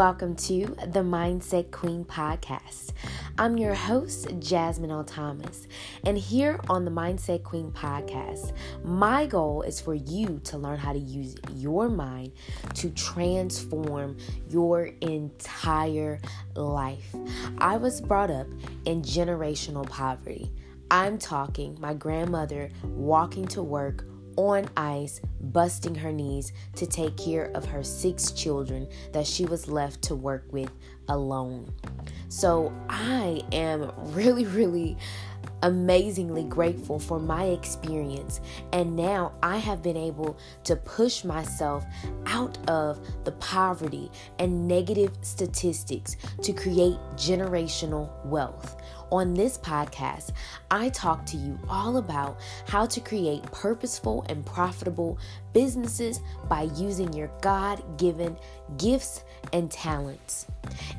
welcome to the Mindset Queen podcast. I'm your host, Jasmine L. Thomas, and here on the Mindset Queen podcast, my goal is for you to learn how to use your mind to transform your entire life. I was brought up in generational poverty. I'm talking my grandmother walking to work on ice, busting her knees to take care of her six children that she was left to work with alone. So I am really, really amazingly grateful for my experience. And now I have been able to push myself out of the poverty and negative statistics to create generational wealth. On this podcast, I talk to you all about how to create purposeful and profitable businesses by using your God given gifts and talents.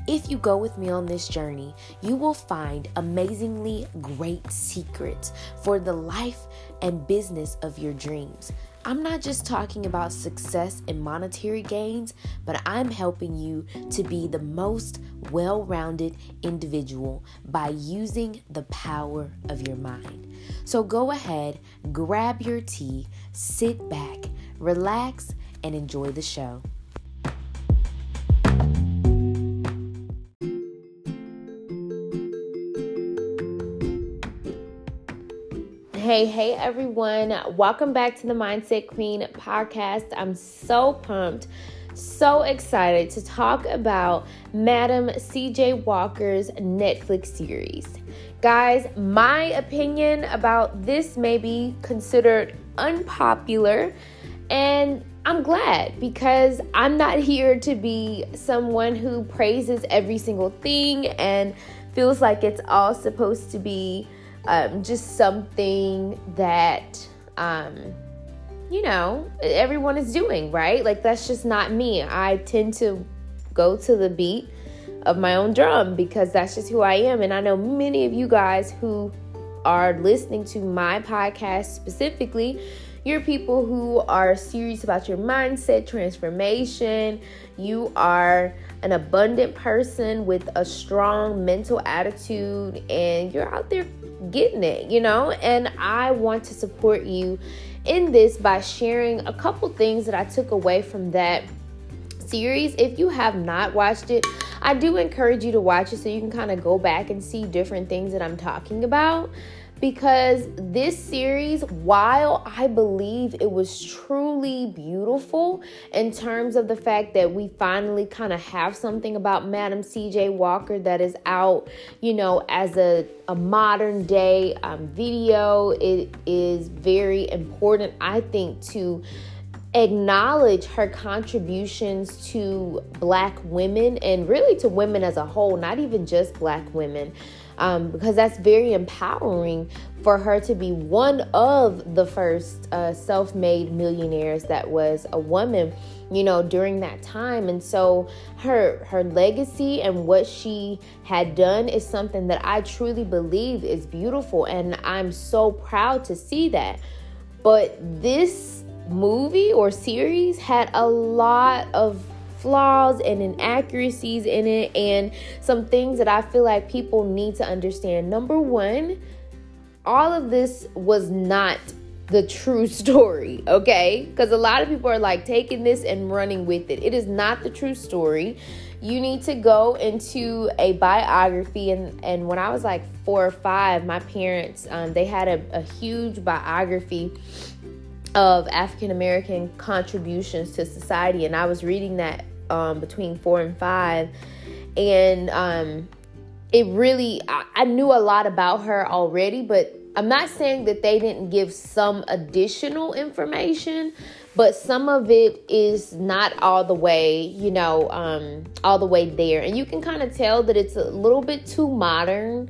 If you go with me on this journey, you will find amazingly great secrets for the life and business of your dreams. I'm not just talking about success and monetary gains, but I'm helping you to be the most well rounded individual by using the power of your mind. So go ahead, grab your tea, sit back, relax, and enjoy the show. Hey, hey everyone. Welcome back to the Mindset Queen podcast. I'm so pumped, so excited to talk about Madam CJ Walker's Netflix series. Guys, my opinion about this may be considered unpopular, and I'm glad because I'm not here to be someone who praises every single thing and feels like it's all supposed to be um, just something that um, you know everyone is doing right? Like that's just not me. I tend to go to the beat of my own drum because that's just who i am. And i know many of you guys who are listening to my podcast specifically you're people who are serious about your mindset transformation. You are an abundant person with a strong mental attitude and you're out there getting it, you know? And I want to support you in this by sharing a couple things that I took away from that series. If you have not watched it, I do encourage you to watch it so you can kind of go back and see different things that I'm talking about because this series, while I believe it was truly beautiful in terms of the fact that we finally kind of have something about Madam CJ Walker that is out, you know, as a, a modern day um, video, it is very important, I think, to acknowledge her contributions to black women and really to women as a whole, not even just black women um, because that's very empowering for her to be one of the first uh, self made millionaires that was a woman you know during that time. And so her her legacy and what she had done is something that I truly believe is beautiful and I'm so proud to see that. But this movie or series had a lot of flaws and inaccuracies in it and some things that I feel like people need to understand. Number one, all of this was not the true story, okay? Because a lot of people are like taking this and running with it. It is not the true story. You need to go into a biography. And, and when I was like four or five, my parents, um, they had a, a huge biography of African American contributions to society. And I was reading that um, between four and five, and um, it really I, I knew a lot about her already, but I'm not saying that they didn't give some additional information, but some of it is not all the way, you know, um, all the way there. And you can kind of tell that it's a little bit too modern.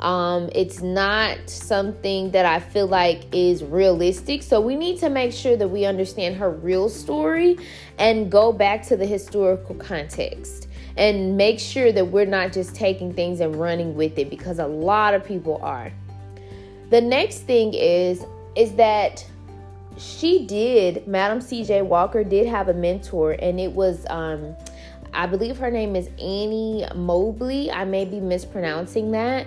Um, it's not something that I feel like is realistic. So we need to make sure that we understand her real story and go back to the historical context and make sure that we're not just taking things and running with it because a lot of people are. The next thing is is that she did Madam CJ Walker did have a mentor and it was um I believe her name is Annie Mobley. I may be mispronouncing that,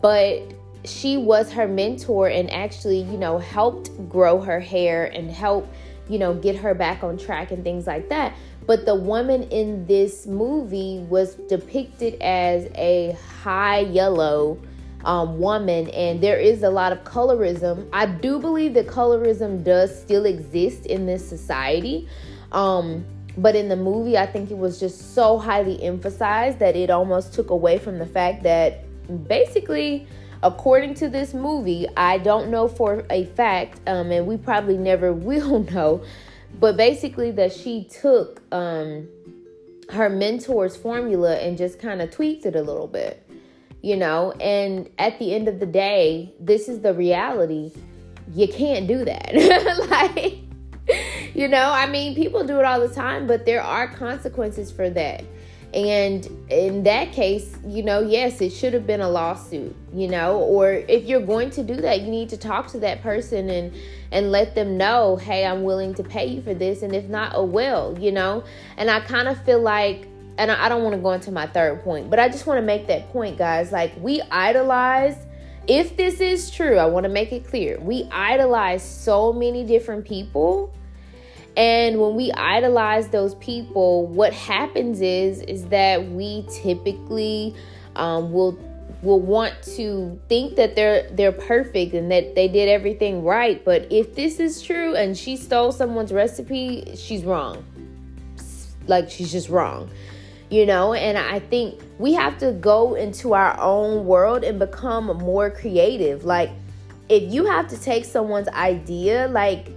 but she was her mentor and actually, you know, helped grow her hair and help, you know, get her back on track and things like that. But the woman in this movie was depicted as a high yellow um, woman, and there is a lot of colorism. I do believe that colorism does still exist in this society. Um, but in the movie, I think it was just so highly emphasized that it almost took away from the fact that basically, according to this movie, I don't know for a fact, um, and we probably never will know, but basically that she took um, her mentor's formula and just kind of tweaked it a little bit, you know. And at the end of the day, this is the reality. You can't do that. like, you know, I mean, people do it all the time, but there are consequences for that. And in that case, you know, yes, it should have been a lawsuit, you know, or if you're going to do that, you need to talk to that person and and let them know, "Hey, I'm willing to pay you for this." And if not, oh well, you know. And I kind of feel like and I don't want to go into my third point, but I just want to make that point, guys. Like we idolize if this is true, I want to make it clear. We idolize so many different people and when we idolize those people, what happens is is that we typically um, will will want to think that they're they're perfect and that they did everything right. But if this is true and she stole someone's recipe, she's wrong. Like she's just wrong. You know, and I think we have to go into our own world and become more creative. Like if you have to take someone's idea, like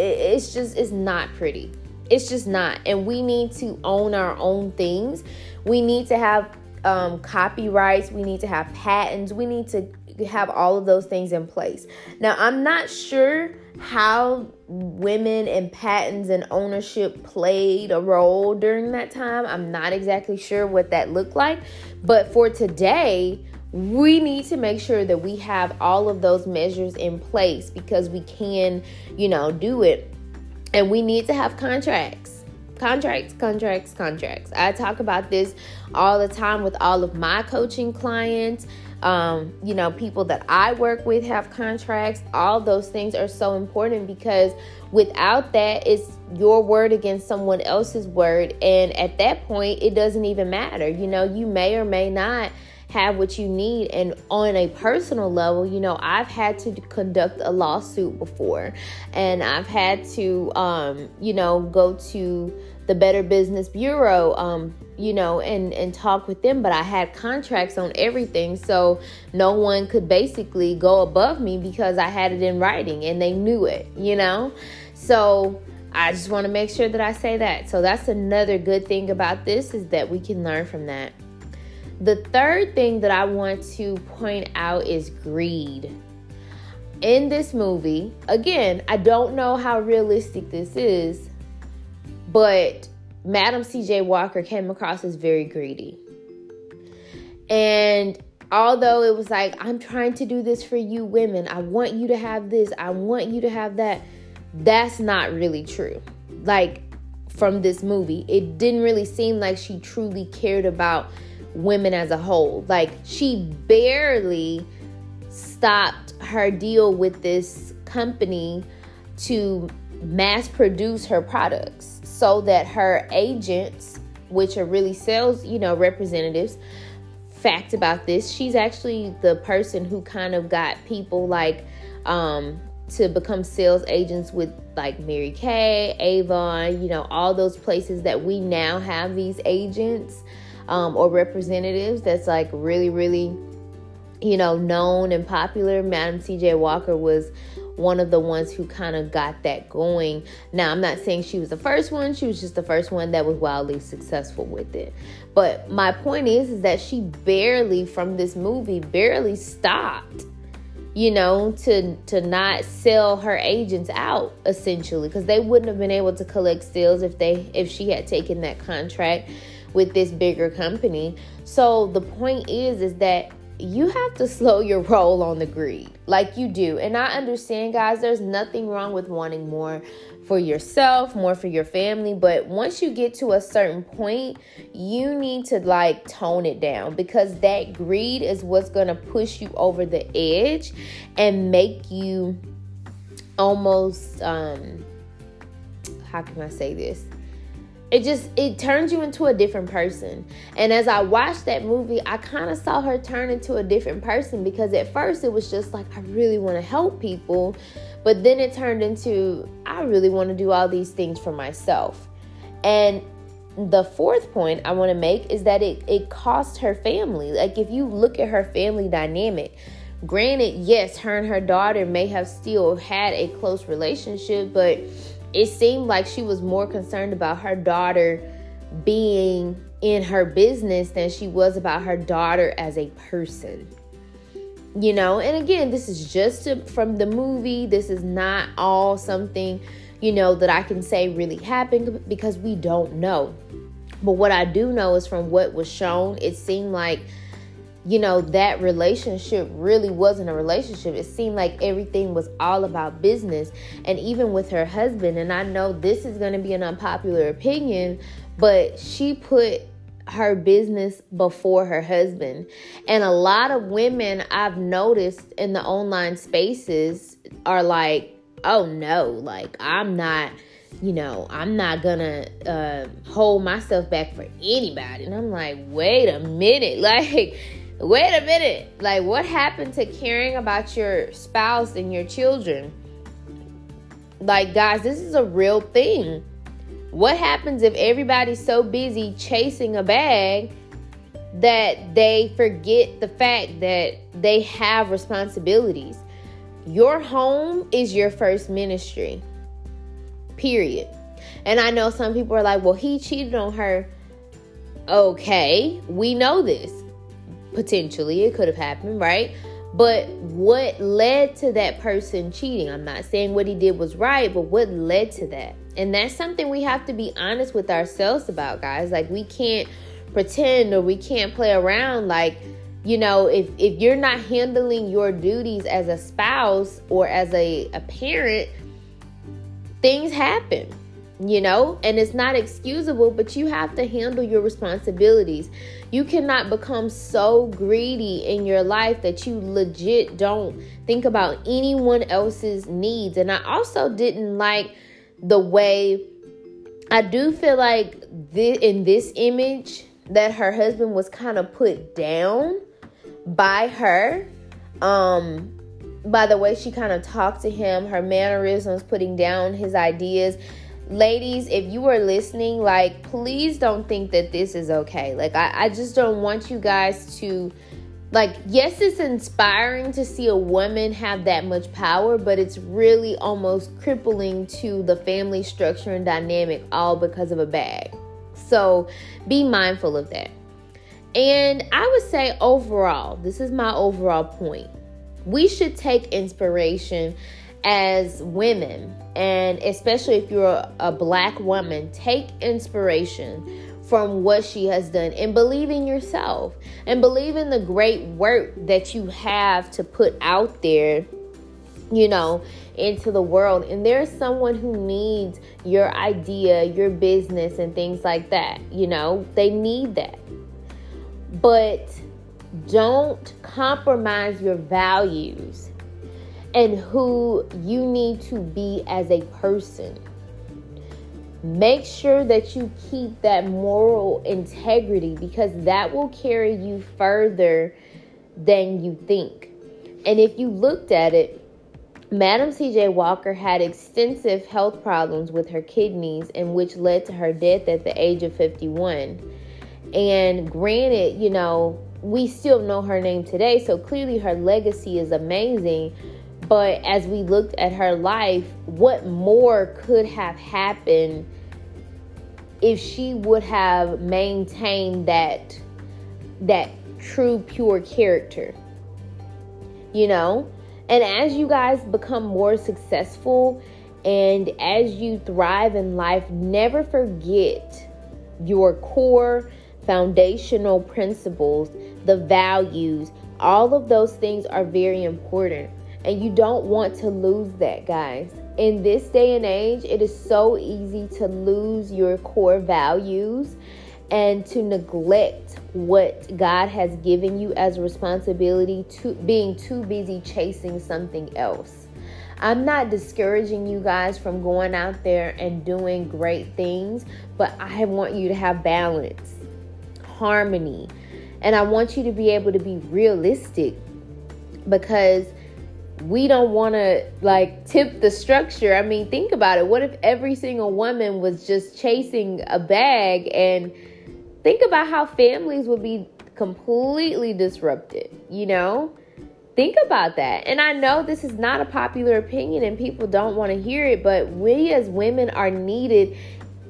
it's just it's not pretty. It's just not. And we need to own our own things. We need to have um, copyrights. We need to have patents. We need to have all of those things in place. Now i'm not sure how women and patents and ownership played a role during that time. I'm not exactly sure what that looked like. But for today we need to make sure that we have all of those measures in place because we can, you know, do it. And we need to have contracts. Contracts, contracts, contracts. I talk about this all the time with all of my coaching clients. Um, you know, people that I work with have contracts. All those things are so important because without that, it's your word against someone else's word. And at that point, it doesn't even matter. You know, you may or may not have what you need. And on a personal level, you know, I've had to conduct a lawsuit before, and I've had to, um, you know, go to the Better Business Bureau, um, you know, and and talk with them. But I had contracts on everything, so no one could basically go above me because I had it in writing and they knew it, you know. So I just want to make sure that I say that. So that's another good thing about this is that we can learn from that. The third thing that I want to point out is greed. In this movie, again, I don't know how realistic this is, but Madam CJ Walker came across as very greedy. And although it was like, I'm trying to do this for you women, I want you to have this, I want you to have that, that's not really true. Like from this movie, it didn't really seem like she truly cared about women as a whole. Like she barely stopped her deal with this company to mass produce her products so that her agents, which are really sales, you know, representatives, fact about this, she's actually the person who kind of got people like um to become sales agents with like Mary Kay, Avon, you know, all those places that we now have these agents um, or representatives that's like really, really, you know, known and popular. Madam C.J. Walker was one of the ones who kind of got that going. Now, I'm not saying she was the first one, she was just the first one that was wildly successful with it. But my point is is that she barely from this movie barely stopped you know to to not sell her agents out essentially because they wouldn't have been able to collect sales if they if she had taken that contract with this bigger company. So the point is is that you have to slow your roll on the greed like you do. And I understand, guys, there's nothing wrong with wanting more for yourself, more for your family. But once you get to a certain point, you need to like tone it down because that greed is what's going to push you over the edge and make you almost, um, how can I say this? It just it turns you into a different person. And as i watched that movie i kind of saw her turn into a different person because at first it was just like i really want to help people but then it turned into i really want to do all these things for myself. And the fourth point i want to make is that it it cost her family. Like if you look at her family dynamic granted yes her and her daughter may have still had a close relationship but it seemed like she was more concerned about her daughter being in her business than she was about her daughter as a person. You know, and again, this is just a, from the movie. This is not all something, you know, that I can say really happened because we don't know. But what I do know is from what was shown, it seemed like you know, that relationship really wasn't a relationship. It seemed like everything was all about business. And even with her husband, and I know this is going to be an unpopular opinion, but she put her business before her husband. And a lot of women I've noticed in the online spaces are like, oh no, like I'm not you know, I'm not gonna uh, hold myself back for anybody. And I'm like, wait a minute, like wait a minute. Like, what happened to caring about your spouse and your children? Like, guys, this is a real thing. What happens if everybody's so busy chasing a bag that they forget the fact that they have responsibilities? Your home is your first ministry, period. And I know some people are like, well, he cheated on her. Okay, we know this potentially it could have happened, right? But what led to that person cheating? I'm not saying what he did was right, but what led to that? And that's something we have to be honest with ourselves about, guys. Like we can't pretend or we can't play around like you know if if you're not handling your duties as a spouse or as a, a parent things happen you know? And it's not excusable but you have to handle your responsibilities. You cannot become so greedy in your life that you legit don't think about anyone else's needs. And i also didn't like the way i do feel like this, in this image that her husband was kind of put down by her um by the way she kind of talked to him her mannerisms putting down his ideas ladies, if you are listening, like, please don't think that this is okay. Like, I, I just don't want you guys to, like, yes, it's inspiring to see a woman have that much power, but it's really almost crippling to the family structure and dynamic all because of a bag. So be mindful of that. And I would say overall, this is my overall point. We should take inspiration as women, and especially if you're a, a, black woman, take inspiration from what she has done and believe in yourself and believe in the great work that you have to put out there, you know, into the world. And there's someone who needs your idea, your business, and things like that, you know, they need that. But don't compromise your values and who you need to be as a person. Make sure that you keep that moral integrity because that will carry you further than you think. And if you looked at it, Madam CJ Walker had extensive health problems with her kidneys, and which led to her death at the age of 51. And granted, you know, we still know her name today, so clearly her legacy is amazing. But as we looked at her life, what more could have happened if she would have maintained that that true pure character? You know? And as you guys become more successful and as you thrive in life, never forget your core foundational principles, the values, All of those things are very important. And you don't want to lose that, guys. In this day and age, it is so easy to lose your core values and to neglect what God has given you as responsibility to being too busy chasing something else. I'm not discouraging you guys from going out there and doing great things, but I want you to have balance, harmony, and I want you to be able to be realistic because we don't want to like tip the structure. I mean, think about it. What if every single woman was just chasing a bag and think about how families would be completely disrupted, you know? Think about that. And I know this is not a popular opinion and people don't want to hear it, but we as women are needed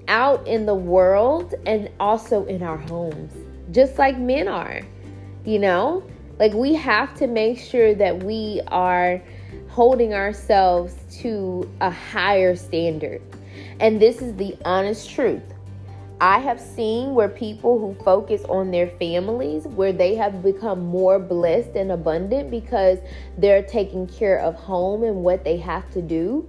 out in the world and also in our homes, just like men are, you know? Like we have to make sure that we are holding ourselves to a higher standard. And this is the honest truth. I have seen where people who focus on their families, where they have become more blessed and abundant because they're taking care of home and what they have to do.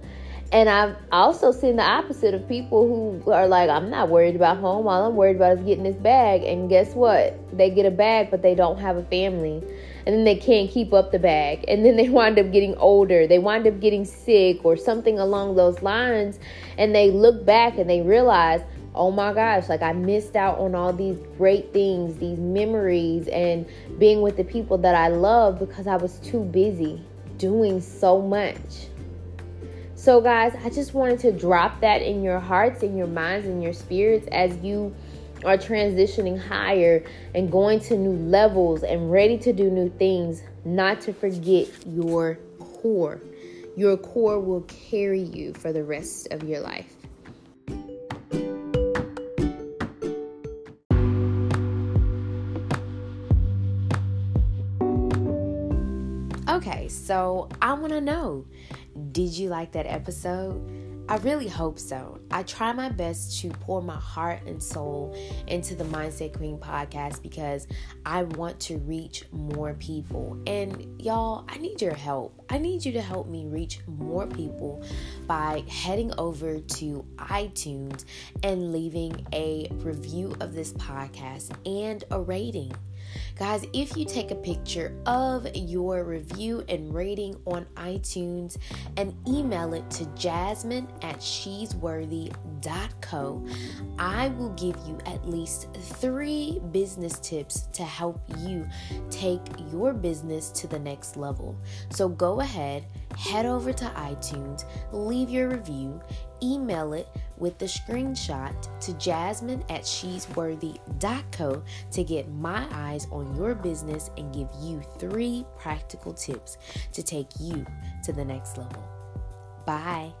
And I've also seen the opposite of people who are like, I'm not worried about home. All I'm worried about is getting this bag. And guess what? They get a bag, but they don't have a family. And then they can't keep up the bag. And then they wind up getting older. They wind up getting sick or something along those lines. And they look back and they realize, oh my gosh, like I missed out on all these great things, these memories, and being with the people that I love because I was too busy doing so much. So, guys, I just wanted to drop that in your hearts, in your minds, in your spirits as you are transitioning higher and going to new levels and ready to do new things, not to forget your core. Your core will carry you for the rest of your life. Okay, so I want to know did you like that episode? I really hope so. I try my best to pour my heart and soul into the Mindset Queen podcast because I want to reach more people. And y'all, I need your help. I need you to help me reach more people by heading over to iTunes and leaving a review of this podcast and a rating. Guys, if you take a picture of your review and rating on iTunes and email it to jasmine at she'sworthy.co, I will give you at least three business tips to help you take your business to the next level. So go ahead, head over to iTunes, leave your review, email it with the screenshot to jasmine at she'sworthy.co to get my eyes on your business and give you three practical tips to take you to the next level. Bye.